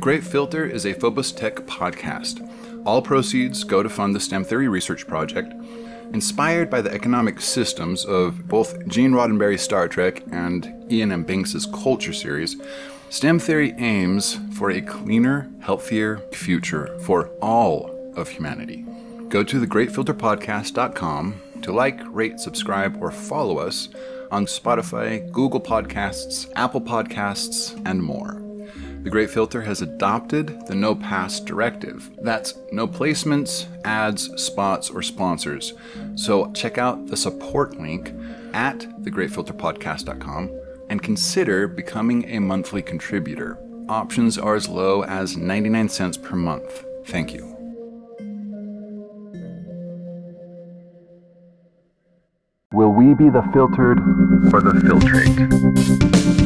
Great Filter is a Phobos Tech podcast. All proceeds go to fund the STEM Theory Research Project, inspired by the economic systems of both Gene Roddenberry's Star Trek and Iain M. Banks' Culture series. STEM theory aims for a cleaner, healthier future for all of humanity. Go to thegreatfilterpodcast.com to like, rate, subscribe, or follow us on Spotify, Google Podcasts, Apple Podcasts, and more. The Great Filter has adopted the No Pass directive. That's no placements, ads, spots, or sponsors. So check out the support link at thegreatfilterpodcast.com and consider becoming a monthly contributor. Options are as low as 99 cents per month. Thank you. Will we be the filtered or the filtrate?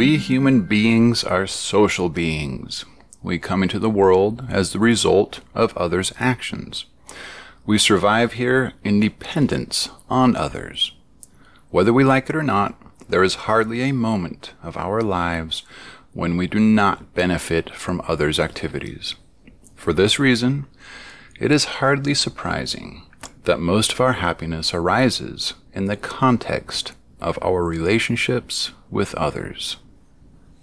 We human beings are social beings. We come into the world as the result of others' actions. We survive here in dependence on others. Whether we like it or not, there is hardly a moment of our lives when we do not benefit from others' activities. For this reason, it is hardly surprising that most of our happiness arises in the context of our relationships with others.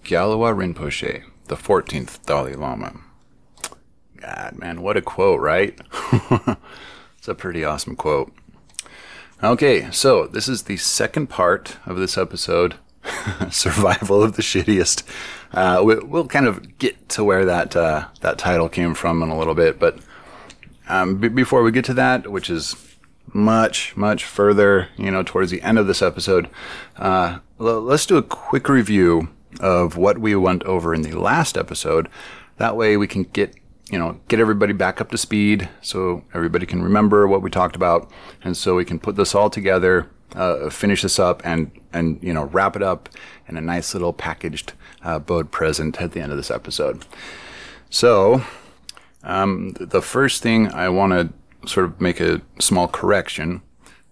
Gyalwa Rinpoche, the 14th Dalai Lama. God, man, what a quote, right? it's a pretty awesome quote. Okay, so this is the second part of this episode survival of the shittiest. Uh, we, will kind of get to where that uh, that title came from in a little bit, but um, b- before we get to that, which is much much further, you know, towards the end of this episode, uh, l- let's do a quick review of what we went over in the last episode. That way, we can get you know get everybody back up to speed, so everybody can remember what we talked about, and so we can put this all together uh, finish this up and and you know wrap it up in a nice little packaged uh, bode present at the end of this episode. So, um, the first thing I want to sort of make a small correction.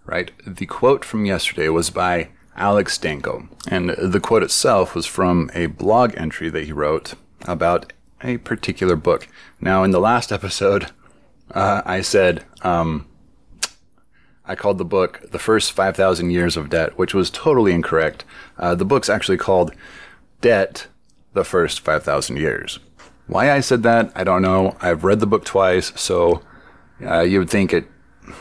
Right, the quote from yesterday was by Alex Danco, and the quote itself was from a blog entry that he wrote about a particular book. Now, in the last episode, uh, I said. Um, I called the book The First 5,000 Years of Debt, which was totally incorrect. Uh, the book's actually called Debt The First 5,000 Years. Why I said that, I don't know. I've read the book twice, so uh, you would think it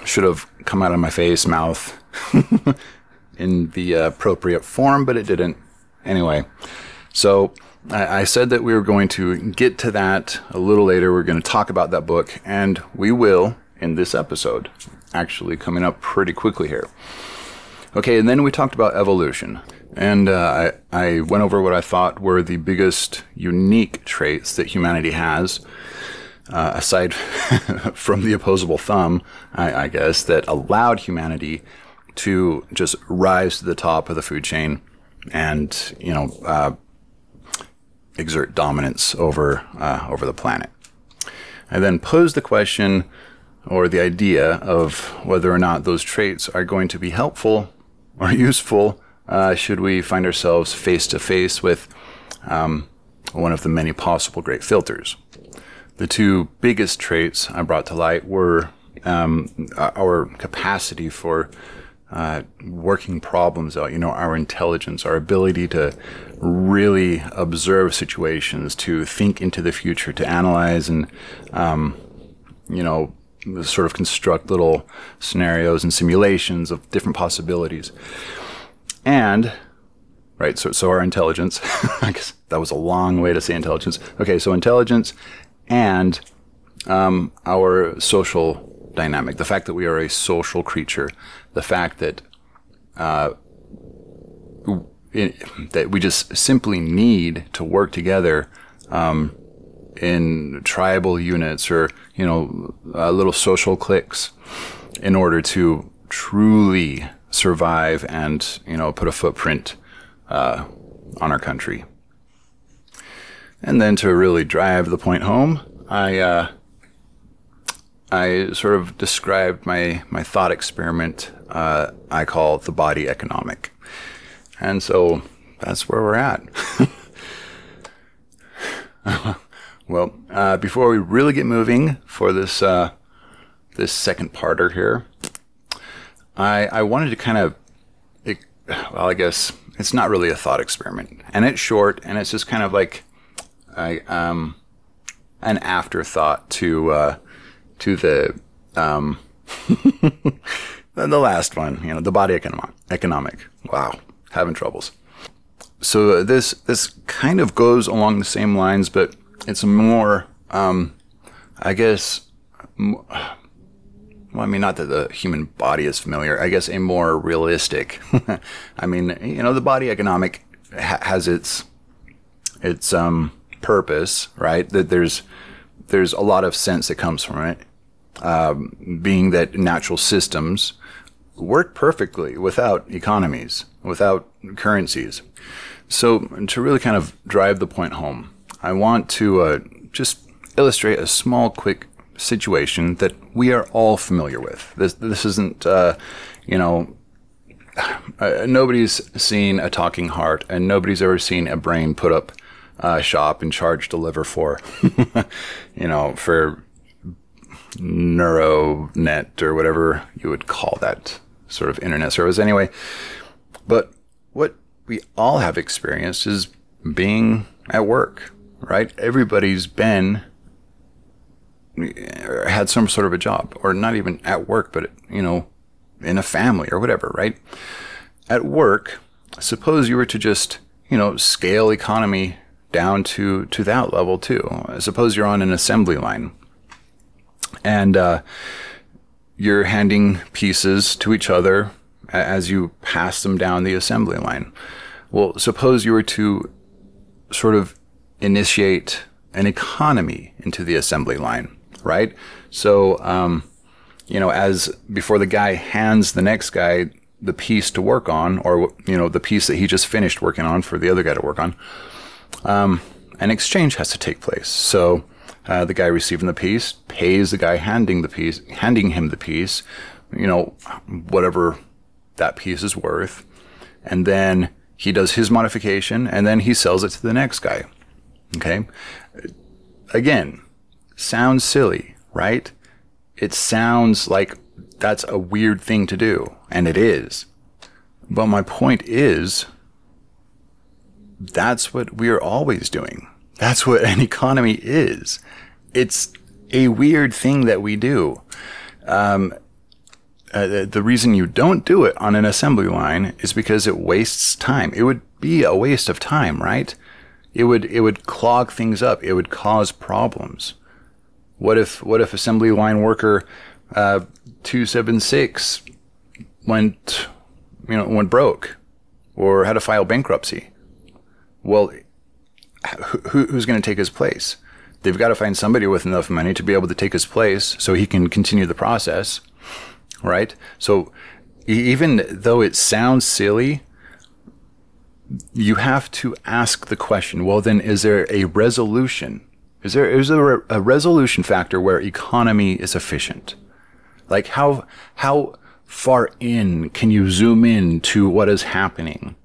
should have come out of my face, mouth, in the appropriate form, but it didn't. Anyway, so I, I said that we were going to get to that a little later. We're going to talk about that book, and we will in this episode actually coming up pretty quickly here. Okay, and then we talked about evolution. And uh, I, I went over what I thought were the biggest unique traits that humanity has, uh, aside from the opposable thumb, I, I, guess, that allowed humanity to just rise to the top of the food chain and, you know, uh, exert dominance over, uh, over the planet. I then pose the question or the idea of whether or not those traits are going to be helpful or useful uh, should we find ourselves face to face with um, one of the many possible great filters. The two biggest traits I brought to light were um, our capacity for uh, working problems out, you know, our intelligence, our ability to really observe situations, to think into the future, to analyze and, um, you know, sort of construct little scenarios and simulations of different possibilities. And right, so so our intelligence. I guess that was a long way to say intelligence. Okay, so intelligence and um, our social dynamic, the fact that we are a social creature, the fact that uh, it, that we just simply need to work together. Um, in tribal units or you know uh, little social cliques in order to truly survive and you know put a footprint uh, on our country. And then to really drive the point home, I uh, I sort of described my my thought experiment uh, I call the body economic. And so that's where we're at. well, uh, before we really get moving for this uh, this second parter here, I I wanted to kind of, it, well, I guess it's not really a thought experiment, and it's short, and it's just kind of like, I um, an afterthought to uh, to the um, the last one, you know, the body economic. Economic. Wow, having troubles. So this this kind of goes along the same lines, but it's more, um, I guess. well, I mean, not that the human body is familiar. I guess a more realistic. I mean, you know, the body economic ha- has its its um, purpose, right? That there's there's a lot of sense that comes from it, um, being that natural systems work perfectly without economies, without currencies. So to really kind of drive the point home, I want to uh, just illustrate a small, quick situation that we are all familiar with. This this isn't, uh, you know, uh, nobody's seen a talking heart, and nobody's ever seen a brain put up a shop and charge to liver for, you know, for neuronet or whatever you would call that sort of internet service. Anyway, but what we all have experienced is being at work, right? Everybody's been had some sort of a job, or not even at work, but you know, in a family or whatever, right? At work, suppose you were to just you know scale economy down to to that level too. Suppose you're on an assembly line, and uh, you're handing pieces to each other as you pass them down the assembly line. Well, suppose you were to sort of initiate an economy into the assembly line right? So, um, you know, as before the guy hands the next guy the piece to work on, or you know, the piece that he just finished working on for the other guy to work on, um, an exchange has to take place. So, uh, the guy receiving the piece pays the guy handing the piece, handing him the piece, you know, whatever that piece is worth, and then he does his modification, and then he sells it to the next guy. Okay. Again, sounds silly, right? It sounds like that's a weird thing to do, and it is. But my point is, that's what we're always doing. That's what an economy is. It's a weird thing that we do. Um, uh, the reason you don't do it on an assembly line is because it wastes time. It would be a waste of time, right? It would it would clog things up. It would cause problems. What if what if assembly line worker uh, two seven six went you know went broke or had to file bankruptcy? Well, who, who's going to take his place? They've got to find somebody with enough money to be able to take his place so he can continue the process, right? So even though it sounds silly, you have to ask the question well, then, is there a resolution is there is there a resolution factor where economy is efficient? Like how how far in can you zoom in to what is happening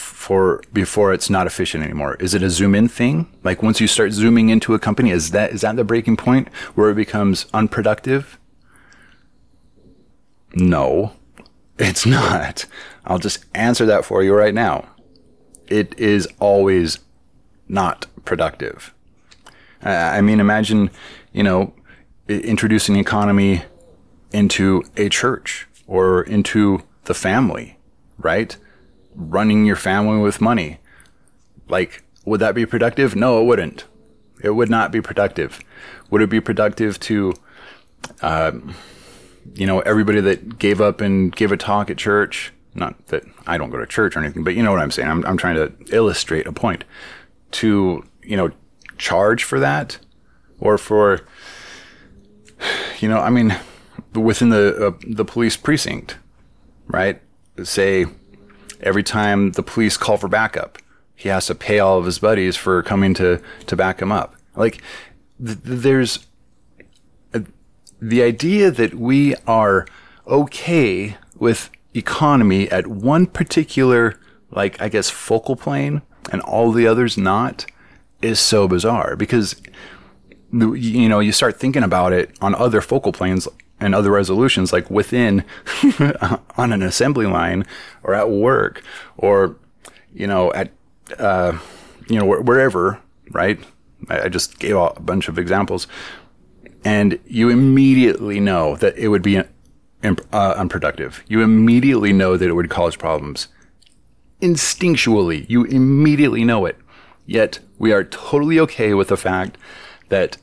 for before it's not efficient anymore? Is it a zoom in thing? Like once you start zooming into a company, is that is that the breaking point where it becomes unproductive? No, it's not. I'll just answer that for you right now. It is always not productive. I mean, imagine, you know, introducing economy into a church or into the family, right? Running your family with money. Like, would that be productive? No, it wouldn't. It would not be productive. Would it be productive to, uh, you know, everybody that gave up and gave a talk at church? Not that I don't go to church or anything, but you know what I'm saying. I'm, I'm trying to illustrate a point. To, you know, charge for that or for you know i mean within the uh, the police precinct right say every time the police call for backup he has to pay all of his buddies for coming to to back him up. Like th- there's a, the idea that we are okay with economy at one particular, like, I guess, focal plane and all the others not is so bizarre because, you know, you start thinking about it on other focal planes and other resolutions, like within, on an assembly line or at work or, you know, at, uh, you know, wherever, right? I just gave a bunch of examples. And you immediately know that it would be uh, unproductive. You immediately know that it would cause problems. Instinctually, you immediately know it. Yet we are totally okay with the fact that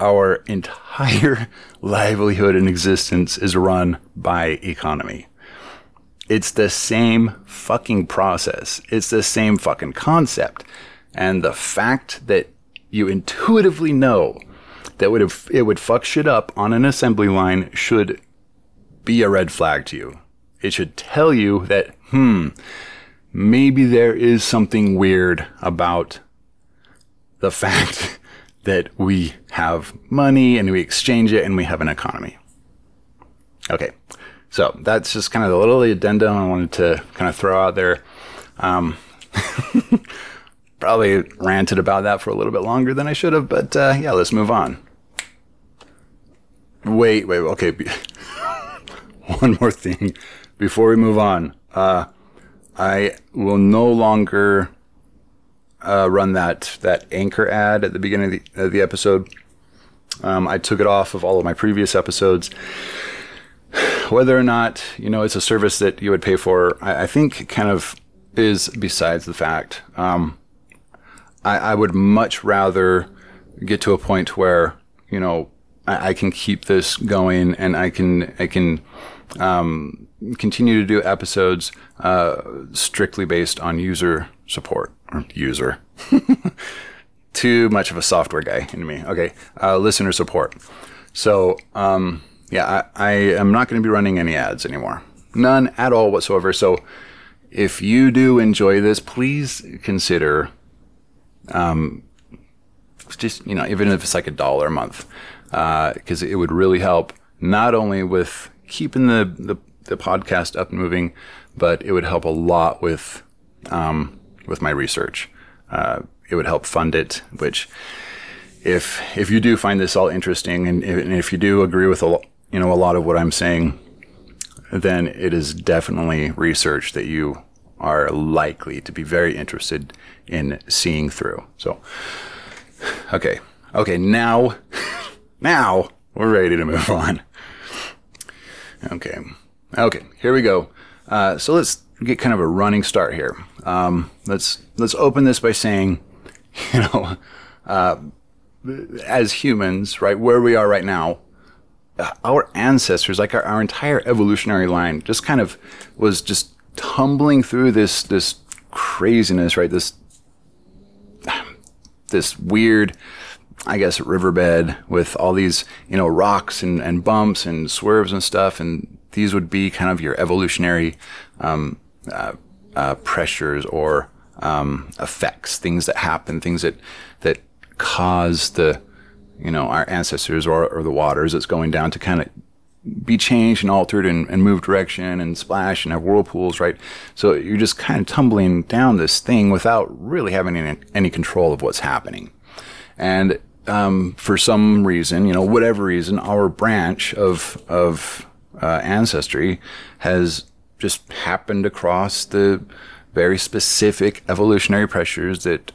our entire livelihood and existence is run by economy. It's the same fucking process. It's the same fucking concept. And the fact that you intuitively know that would it would fuck shit up on an assembly line should be a red flag to you. It should tell you that, hmm, maybe there is something weird about the fact that we have money and we exchange it and we have an economy. Okay, so that's just kind of the little addendum I wanted to kind of throw out there. Um, probably ranted about that for a little bit longer than I should have, but uh, yeah, let's move on. Wait, wait, okay. One more thing before we move on. Uh, I will no longer uh, run that that anchor ad at the beginning of the, of the episode. Um, I took it off of all of my previous episodes. Whether or not you know it's a service that you would pay for, I, I think kind of is besides the fact. Um, I, I would much rather get to a point where you know I, I can keep this going and I can I can um, continue to do episodes uh, strictly based on user support or user. Too much of a software guy in me. Okay, uh, listener support. So um, yeah, I, I am not going to be running any ads anymore. None at all whatsoever. So if you do enjoy this, please consider um, just you know even if it's like a dollar a month because uh, it would really help not only with keeping the, the, the podcast up and moving but it would help a lot with um, with my research uh, it would help fund it which if if you do find this all interesting and, and if you do agree with a you know a lot of what I'm saying then it is definitely research that you are likely to be very interested in seeing through. So, okay, okay, now, now we're ready to move on. Okay, okay, here we go. Uh, so let's get kind of a running start here. Um, let's let's open this by saying, you know, uh, as humans, right, where we are right now, uh, our ancestors, like our, our entire evolutionary line, just kind of was just tumbling through this this craziness, right? This this weird, I guess, riverbed with all these, you know, rocks and, and bumps and swerves and stuff. And these would be kind of your evolutionary um, uh, uh, pressures or um, effects, things that happen, things that that cause the, you know, our ancestors or, or the waters that's going down to kind of be changed and altered and, and move direction and splash and have whirlpools, right? So you're just kind of tumbling down this thing without really having any, any control of what's happening. And um, for some reason, you know, whatever reason, our branch of of uh, ancestry has just happened across the very specific evolutionary pressures that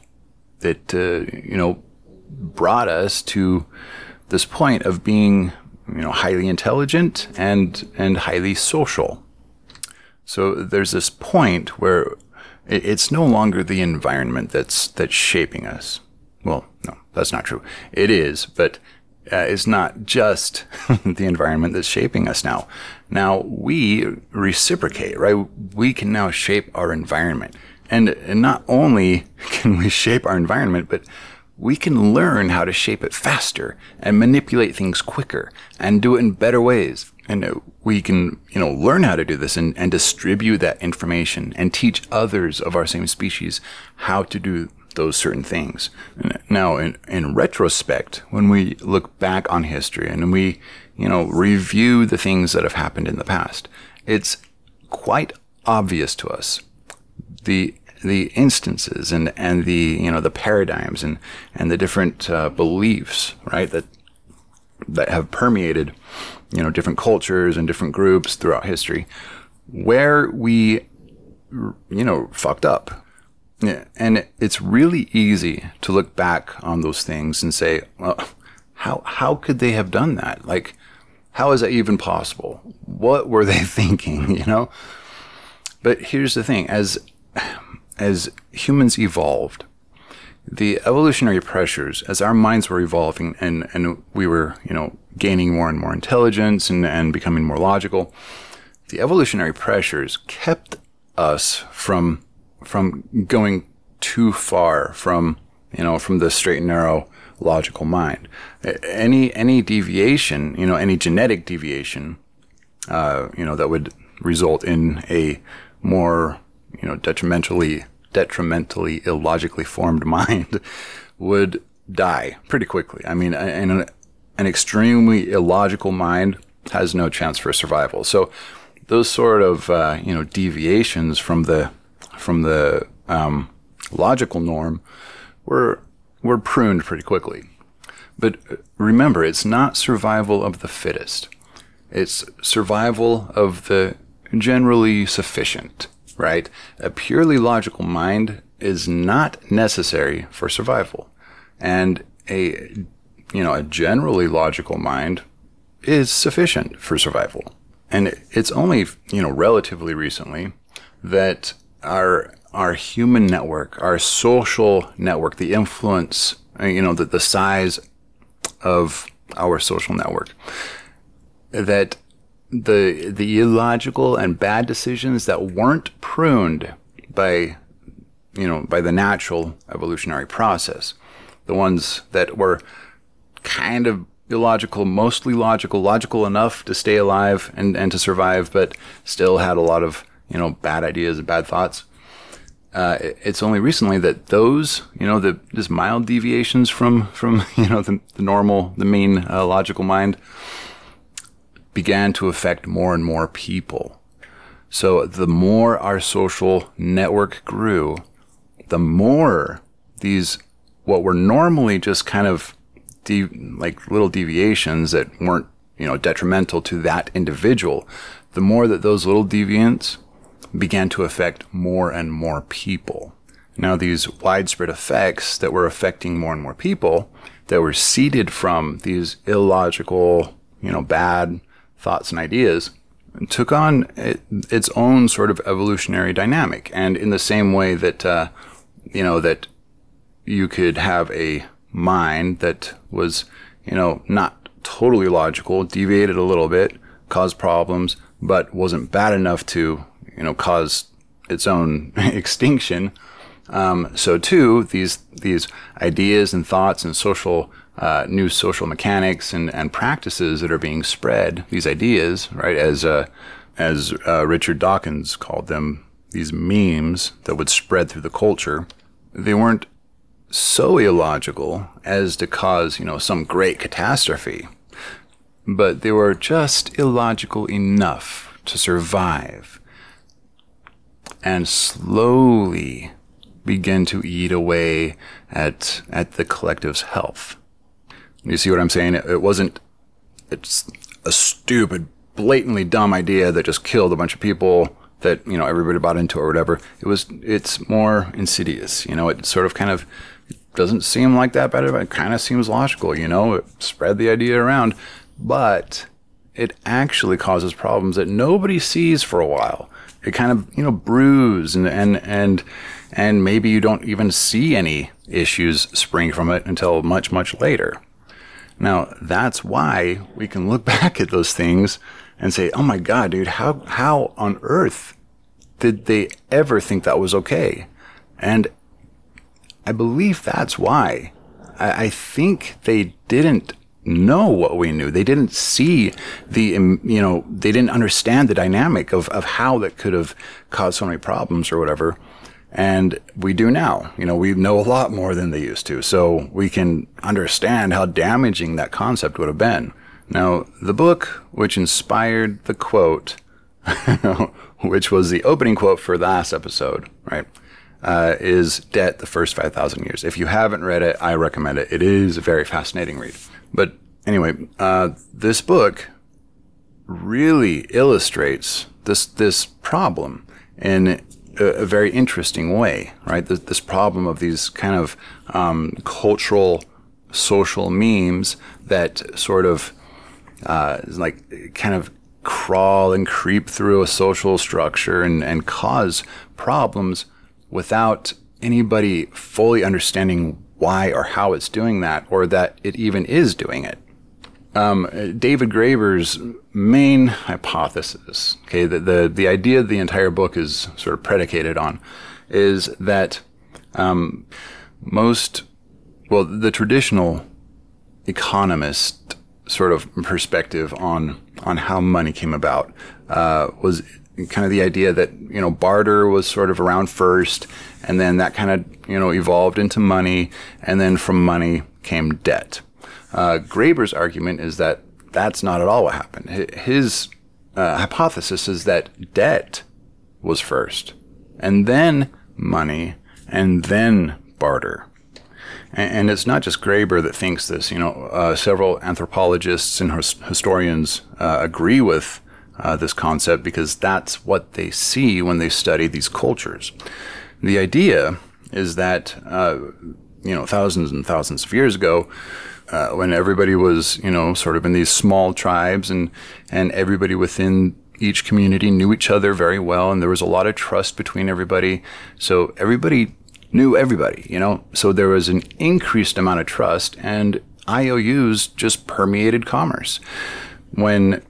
that uh, you know brought us to this point of being you know, highly intelligent and and highly social. So there's this point where it's no longer the environment that's that's shaping us. Well, no, that's not true. It is, but uh, it's not just the environment that's shaping us now. Now we reciprocate, right? We can now shape our environment. And, and not only can we shape our environment, but we can learn how to shape it faster and manipulate things quicker and do it in better ways. And we can, you know, learn how to do this and, and distribute that information and teach others of our same species how to do those certain things. Now, in, in retrospect, when we look back on history and we, you know, review the things that have happened in the past, it's quite obvious to us the the instances and and the you know the paradigms and and the different uh, beliefs right that that have permeated you know different cultures and different groups throughout history where we you know fucked up yeah, and it's really easy to look back on those things and say well how how could they have done that? Like how is that even possible? What were they thinking? You know? But here's the thing as as humans evolved, the evolutionary pressures, as our minds were evolving and, and we were, you know, gaining more and more intelligence and, and becoming more logical, the evolutionary pressures kept us from from going too far from you know from the straight and narrow logical mind. Any any deviation, you know, any genetic deviation, uh, you know, that would result in a more you know detrimentally detrimentally illogically formed mind would die pretty quickly. I mean, an, an extremely illogical mind has no chance for survival. So those sort of uh, you know deviations from the from the um, logical norm were were pruned pretty quickly. But remember, it's not survival of the fittest. It's survival of the generally sufficient right? A purely logical mind is not necessary for survival. And a you know, a generally logical mind is sufficient for survival. And it's only, you know, relatively recently that our our human network, our social network, the influence, uh, you know, the, the size of our social network, that the the illogical and bad decisions that weren't pruned by you know by the natural evolutionary process the ones that were kind of illogical mostly logical logical enough to stay alive and, and to survive but still had a lot of you know bad ideas and bad thoughts uh, it's only recently that those you know the just mild deviations from from you know the, the normal the main uh, logical mind began to affect more and more people. So the more our social network grew, the more these, what were normally just kind of de- like little deviations that weren't, you know, detrimental to that individual, the more that those little deviants began to affect more and more people. Now, these widespread effects that were affecting more and more people that were seeded from these illogical, you know, bad thoughts and ideas took on it, its own sort of evolutionary dynamic. And in the same way that, uh, you know, that you could have a mind that was, you know, not totally logical, deviated a little bit, caused problems, but wasn't bad enough to, you know, cause its own extinction. Um, so too, these these ideas and thoughts and social uh, new social mechanics and, and practices that are being spread, these ideas, right, as, uh, as uh, Richard Dawkins called them, these memes that would spread through the culture, they weren't so illogical as to cause, you know, some great catastrophe, but they were just illogical enough to survive and slowly begin to eat away at, at the collective's health. You see what I'm saying? It, wasn't, it's a stupid, blatantly dumb idea that just killed a bunch of people that, you know, everybody bought into or whatever. It was, it's more insidious. You know, it sort of kind of doesn't seem like that bad, but it kind of seems logical, you know, it spread the idea around, but it actually causes problems that nobody sees for a while. It kind of, you know, brews and, and, and, and maybe you don't even see any issues spring from it until much, much later. Now, that's why we can look back at those things and say, oh my God, dude, how, how on earth did they ever think that was okay? And I believe that's why. I, I think they didn't know what we knew. They didn't see the, you know, they didn't understand the dynamic of, of how that could have caused so many problems or whatever. And we do now. You know, we know a lot more than they used to. So we can understand how damaging that concept would have been. Now, the book which inspired the quote, which was the opening quote for last episode, right, uh, is Debt, the First 5,000 Years. If you haven't read it, I recommend it. It is a very fascinating read. But anyway, uh, this book really illustrates this, this problem in a, a very interesting way, right? This, this, problem of these kind of um, cultural, social memes that sort of uh, like kind of crawl and creep through a social structure and, and cause problems without anybody fully understanding why or how it's doing that or that it even is doing it. Um, David Graeber's main hypothesis, okay, the, the, the idea the entire book is sort of predicated on, is that um, most, well, the traditional economist sort of perspective on on how money came about uh, was kind of the idea that you know barter was sort of around first, and then that kind of you know evolved into money, and then from money came debt. Uh, Graeber's argument is that that's not at all what happened. His uh, hypothesis is that debt was first, and then money, and then barter. And, it's not just Graeber that thinks this. You know, uh, several anthropologists and his- historians uh, agree with uh, this concept because that's what they see when they study these cultures. The idea is that, uh, you know, thousands and thousands of years ago, uh, when everybody was, you know, sort of in these small tribes and, and everybody within each community knew each other very well and there was a lot of trust between everybody. So everybody knew everybody, you know? So there was an increased amount of trust and IOUs just permeated commerce. When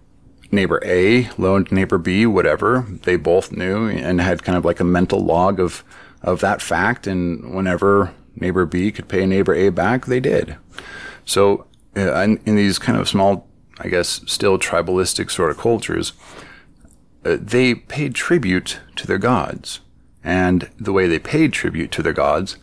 neighbor A loaned neighbor B whatever, they both knew and had kind of like a mental log of, of that fact. And whenever neighbor B could pay neighbor A back, they did. So uh, in, in, these kind of small, I guess, still tribalistic sort of cultures, uh, they paid tribute to their gods. And the way they paid tribute to their gods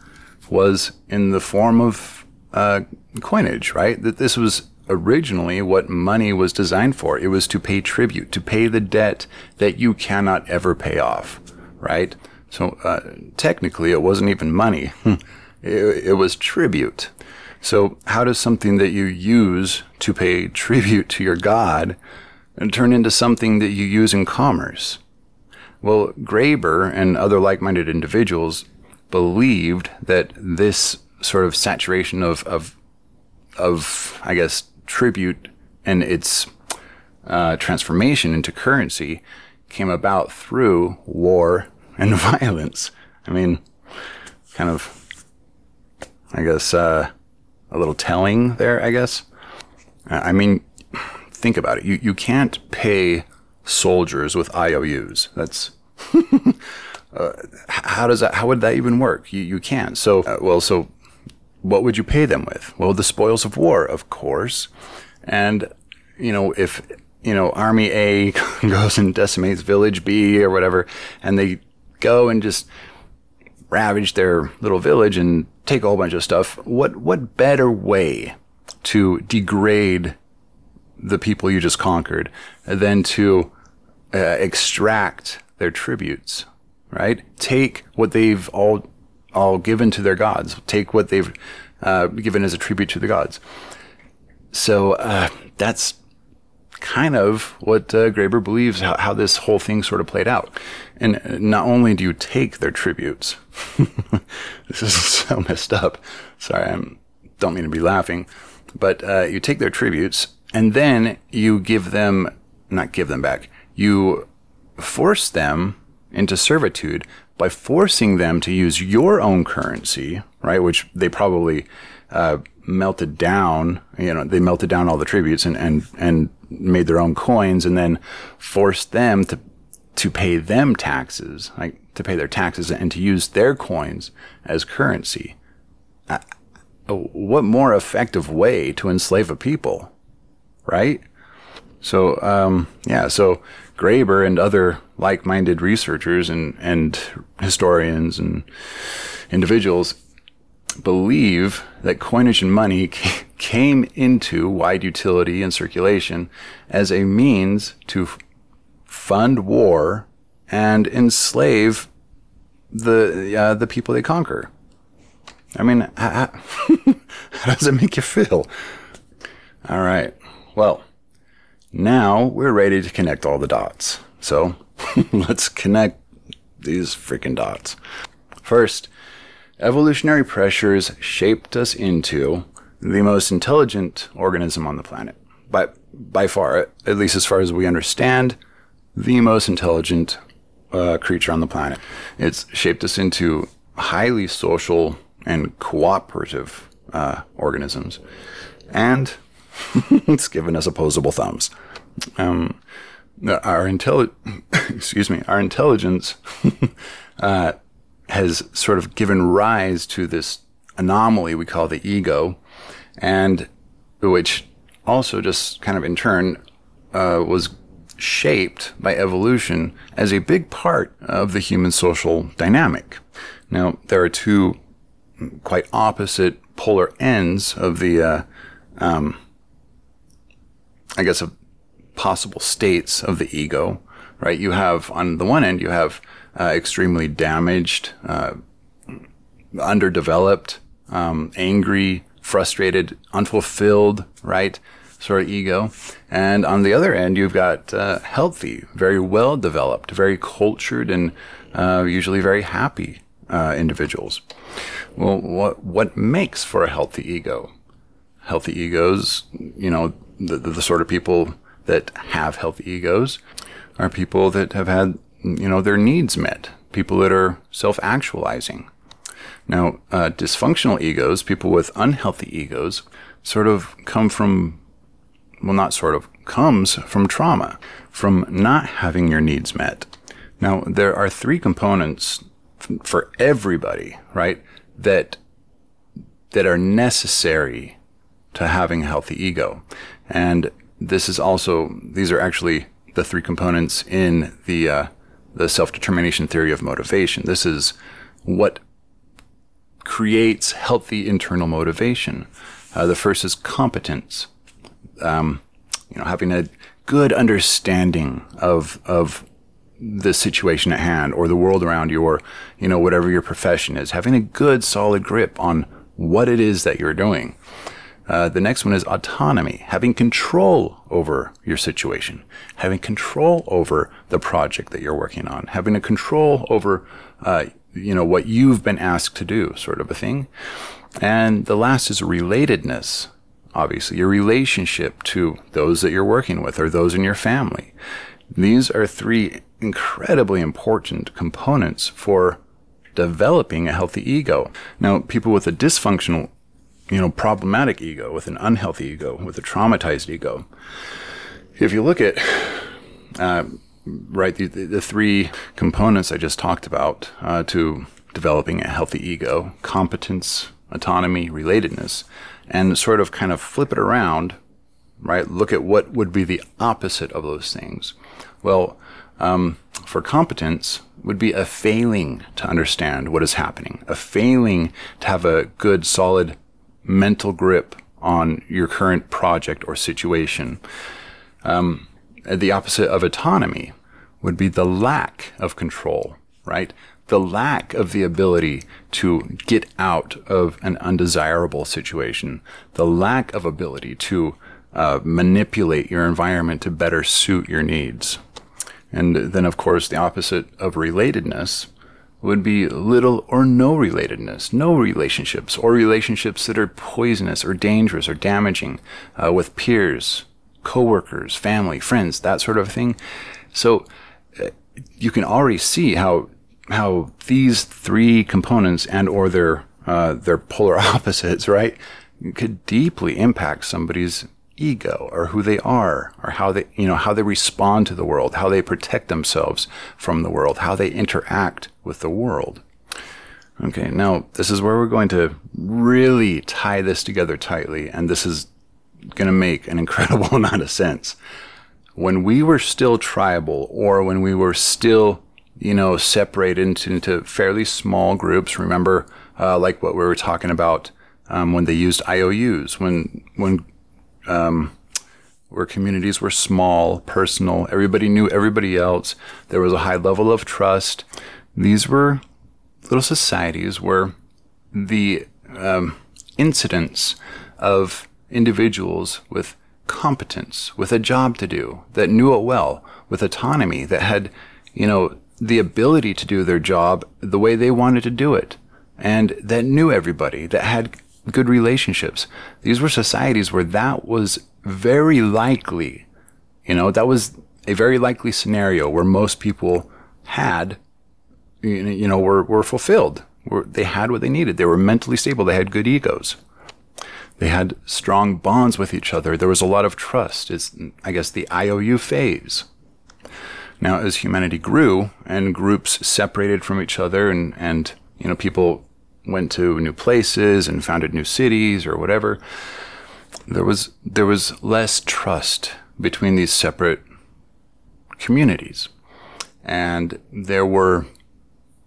was in the form of uh, coinage, right? That this was originally what money was designed for. It was to pay tribute, to pay the debt that you cannot ever pay off, right? So uh, technically, it wasn't even money, it, it was tribute. So, how does something that you use to pay tribute to your God turn into something that you use in commerce? Well, Graeber and other like minded individuals believed that this sort of saturation of, of, of I guess, tribute and its uh, transformation into currency came about through war and violence. I mean, kind of, I guess, uh, a little telling there, I guess. I mean, think about it. You, you can't pay soldiers with IOUs. That's uh, how does that? How would that even work? You you can't. So uh, well, so what would you pay them with? Well, the spoils of war, of course. And you know, if you know Army A goes and decimates Village B or whatever, and they go and just ravage their little village and take a whole bunch of stuff, what what better way to degrade the people you just conquered than to uh, extract their tributes, right? Take what they've all all given to their gods. Take what they've uh, given as a tribute to the gods. So uh, that's kind of what uh, Graeber believes how, how, this whole thing sort of played out. And not only do you take their tributes, this is so messed up. Sorry, I don't mean to be laughing, but uh, you take their tributes and then you give them, not give them back, you force them into servitude by forcing them to use your own currency, right? Which they probably uh, melted down. You know, they melted down all the tributes and and and made their own coins, and then forced them to to pay them taxes, like to pay their taxes and to use their coins as currency. Uh, what more effective way to enslave a people, right? So, um, yeah, so Graeber and other like-minded researchers and, and historians and individuals believe that coinage and money came into wide utility and circulation as a means to fund war and enslave the uh, the people they conquer. I mean, how, how does it make you feel? All right. Well, now we're ready to connect all the dots. So let's connect these freaking dots. First, evolutionary pressures shaped us into the most intelligent organism on the planet. By, by far, at least as far as we understand, the most intelligent uh, creature on the planet. It's shaped us into highly social and cooperative uh, organisms. And it's given us opposable thumbs. Um, our intelli- excuse me, our intelligence uh, has sort of given rise to this anomaly we call the ego, and which also just kind of in turn uh, was shaped by evolution as a big part of the human social dynamic. Now, there are two quite opposite polar ends of the, uh, um, I guess, of possible states of the ego, right? You have, on the one end, you have uh, extremely damaged, uh, underdeveloped, um, angry, frustrated, unfulfilled, right? Sort of ego. And on the other end, you've got uh, healthy, very well developed, very cultured, and uh, usually very happy uh, individuals. Well, what what makes for a healthy ego? Healthy egos, you know, the, the, the sort of people that have healthy egos are people that have had, you know, their needs met. People that are self-actualizing. Now, uh, dysfunctional egos, people with unhealthy egos, sort of come from, well, not sort of, comes from trauma, from not having your needs met. Now, there are three components for everybody, right? That that are necessary to having a healthy ego. And this is also these are actually the three components in the uh, the self-determination theory of motivation. This is what creates healthy internal motivation. Uh, the first is competence. Um, you know, having a good understanding of of the situation at hand or the world around you or, you know, whatever your profession is, having a good solid grip on what it is that you're doing. Uh, the next one is autonomy, having control over your situation, having control over the project that you're working on, having a control over, uh, you know, what you've been asked to do, sort of a thing. And the last is relatedness, obviously, your relationship to those that you're working with or those in your family. These are three incredibly important components for developing a healthy ego. Now, people with a dysfunctional, you know, problematic ego, with an unhealthy ego, with a traumatized ego, if you look at, uh, right, the, the, three components I just talked about uh, to developing a healthy ego competence, autonomy, relatedness, and sort of kind of flip it around, right? Look at what would be the opposite of those things. Well, um, for competence would be a failing to understand what is happening, a failing to have a good, solid mental grip on your current project or situation. Um, the opposite of autonomy would be the lack of control, right? The lack of the ability to get out of an undesirable situation, the lack of ability to uh, manipulate your environment to better suit your needs. And then, of course, the opposite of relatedness would be little or no relatedness, no relationships, or relationships that are poisonous or dangerous or damaging uh, with peers, coworkers, family, friends, that sort of thing. So uh, you can already see how how these three components and or their uh, their polar opposites, right, could deeply impact somebody's ego or who they are or how they you know how they respond to the world how they protect themselves from the world how they interact with the world okay now this is where we're going to really tie this together tightly and this is going to make an incredible amount of sense when we were still tribal or when we were still you know, separated into, into fairly small groups. Remember, uh, like what we were talking about um, when they used IOUs, when when um, where communities were small, personal, everybody knew everybody else. There was a high level of trust. These were little societies where the um, incidence of individuals with competence, with a job to do, that knew it well, with autonomy, that had, you know, the ability to do their job the way they wanted to do it, and that knew everybody, that had good relationships. These were societies where that was very likely, you know, that was a very likely scenario where most people had, you know, were, were fulfilled. Were, they had what they needed. They were mentally stable. They had good egos. They had strong bonds with each other. There was a lot of trust. It's, I guess, the IOU phase. Now, as humanity grew and groups separated from each other and, and, you know, people went to new places and founded new cities or whatever, there was, there was less trust between these separate communities. And there were,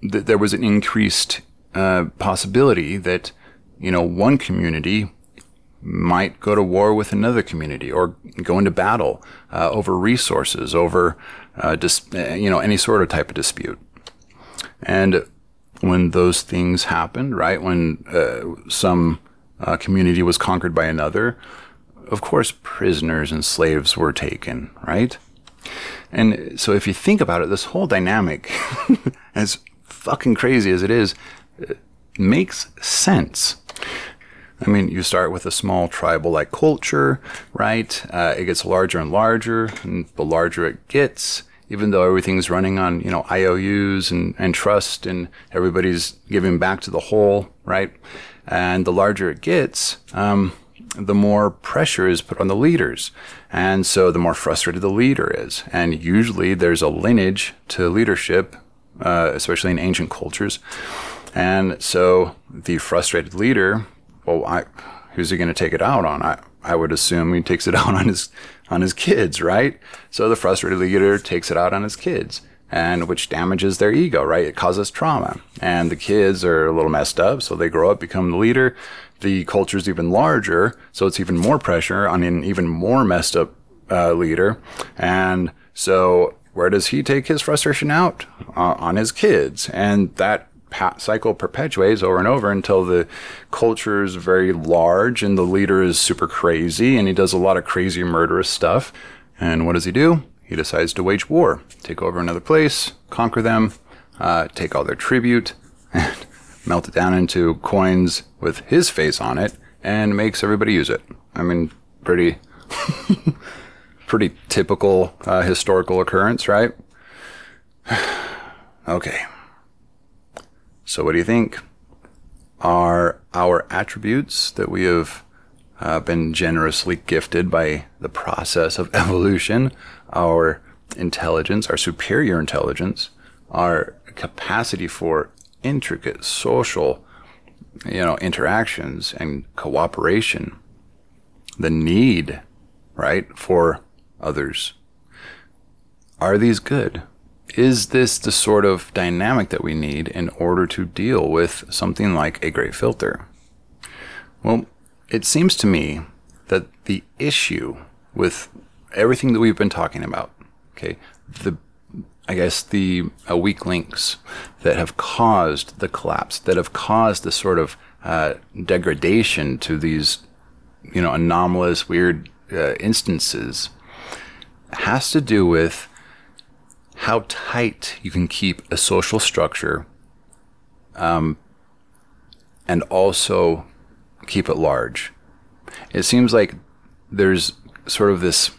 th- there was an increased uh, possibility that, you know, one community might go to war with another community or go into battle uh, over resources, over uh, dis- you know any sort of type of dispute. And when those things happened, right, when uh, some uh, community was conquered by another, of course, prisoners and slaves were taken, right? And so, if you think about it, this whole dynamic, as fucking crazy as it is, makes sense. I mean, you start with a small tribal like culture, right? Uh, it gets larger and larger, and the larger it gets, even though everything's running on, you know, IOUs and, and trust and everybody's giving back to the whole, right? And the larger it gets, um, the more pressure is put on the leaders. And so the more frustrated the leader is. And usually there's a lineage to leadership, uh, especially in ancient cultures. And so the frustrated leader well, I, who's he going to take it out on? I, I would assume he takes it out on his on his kids, right? So the frustrated leader takes it out on his kids, and which damages their ego, right? It causes trauma, and the kids are a little messed up, so they grow up, become the leader. The culture is even larger, so it's even more pressure on an even more messed up uh, leader, and so where does he take his frustration out? Uh, on his kids, and that cycle perpetuates over and over until the culture is very large and the leader is super crazy and he does a lot of crazy murderous stuff. And what does he do? He decides to wage war, take over another place, conquer them, uh, take all their tribute, and melt it down into coins with his face on it, and makes everybody use it. I mean, pretty, pretty typical uh, historical occurrence, right? okay. So, what do you think? Are our attributes that we have uh, been generously gifted by the process of evolution, our intelligence, our superior intelligence, our capacity for intricate social, you know, interactions and cooperation, the need, right, for others. Are these good? Is this the sort of dynamic that we need in order to deal with something like a great filter? Well, it seems to me that the issue with everything that we've been talking about, okay, the I guess the uh, weak links that have caused the collapse, that have caused the sort of uh, degradation to these, you know, anomalous, weird uh, instances, has to do with how tight you can keep a social structure um, and also keep it large. It seems like there's sort of this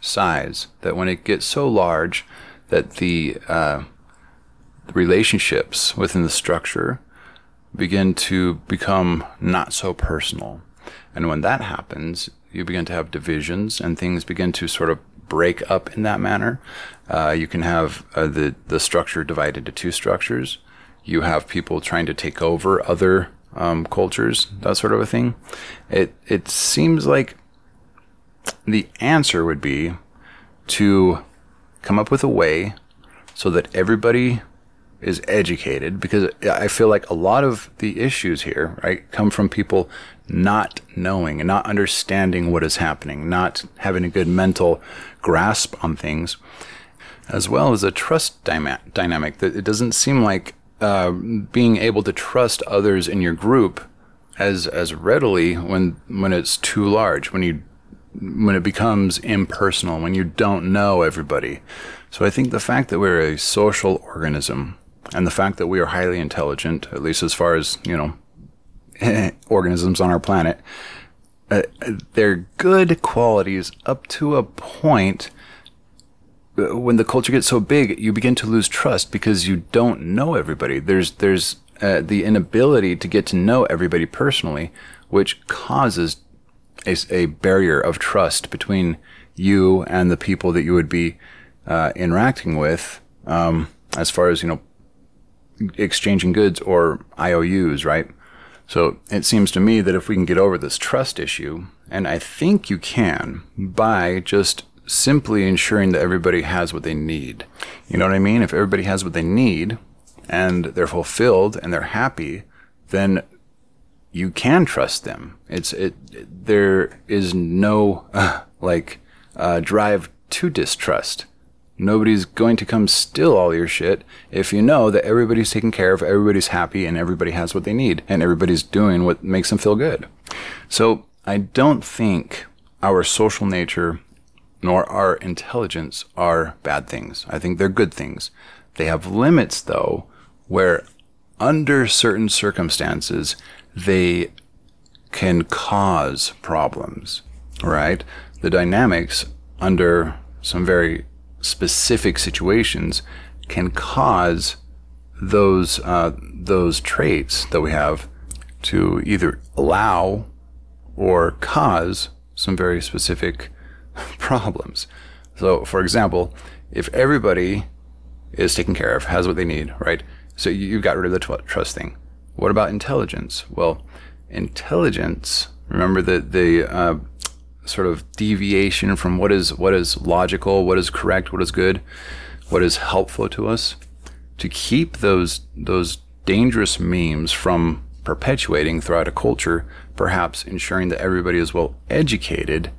size that when it gets so large that the uh, relationships within the structure begin to become not so personal. And when that happens, you begin to have divisions and things begin to sort of break up in that manner. Uh, you can have uh, the the structure divided into two structures. You have people trying to take over other um, cultures, that sort of a thing. It it seems like the answer would be to come up with a way so that everybody is educated because I feel like a lot of the issues here, right, come from people not knowing and not understanding what is happening, not having a good mental grasp on things, as well as a trust dyma- dynamic that it doesn't seem like uh, being able to trust others in your group as as readily when when it's too large, when you when it becomes impersonal, when you don't know everybody. So I think the fact that we're a social organism and the fact that we are highly intelligent, at least as far as, you know, organisms on our planet, uh, they're good qualities up to a point. Uh, when the culture gets so big, you begin to lose trust because you don't know everybody. There's there's uh, the inability to get to know everybody personally, which causes a, a barrier of trust between you and the people that you would be uh, interacting with, um, as far as you know, exchanging goods or IOUs, right? So it seems to me that if we can get over this trust issue, and I think you can by just simply ensuring that everybody has what they need. You know what I mean? If everybody has what they need and they're fulfilled and they're happy, then you can trust them. It's it. There is no uh, like uh, drive to distrust. Nobody's going to come steal all your shit if you know that everybody's taken care of, everybody's happy, and everybody has what they need, and everybody's doing what makes them feel good. So I don't think our social nature nor our intelligence are bad things. I think they're good things. They have limits, though, where under certain circumstances, they can cause problems, right? The dynamics under some very specific situations can cause those uh, those traits that we have to either allow or cause some very specific problems. So, for example, if everybody is taken care of, has what they need, right? So you've got rid of the trust thing. What about intelligence? Well, intelligence. Remember that the uh, sort of deviation from what is what is logical, what is correct, what is good, what is helpful to us. To keep those those dangerous memes from perpetuating throughout a culture, perhaps ensuring that everybody is well educated,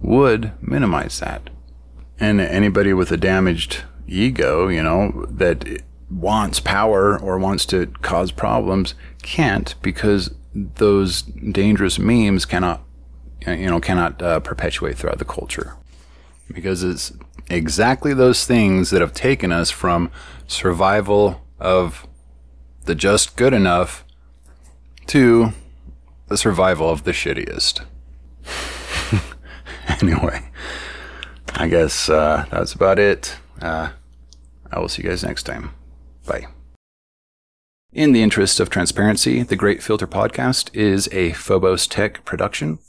would minimize that. And anybody with a damaged ego, you know, that wants power or wants to cause problems can't because those dangerous memes cannot you know cannot uh, perpetuate throughout the culture because it's exactly those things that have taken us from survival of the just good enough to the survival of the shittiest anyway i guess uh, that's about it uh, i will see you guys next time Bye. In the interest of transparency, the Great Filter Podcast is a Phobos Tech production.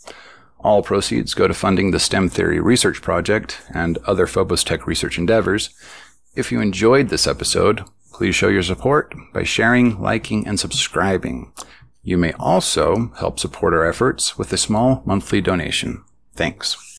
All proceeds go to funding the STEM Theory Research Project and other Phobos Tech research endeavors. If you enjoyed this episode, please show your support by sharing, liking, and subscribing. You may also help support our efforts with a small monthly donation. Thanks.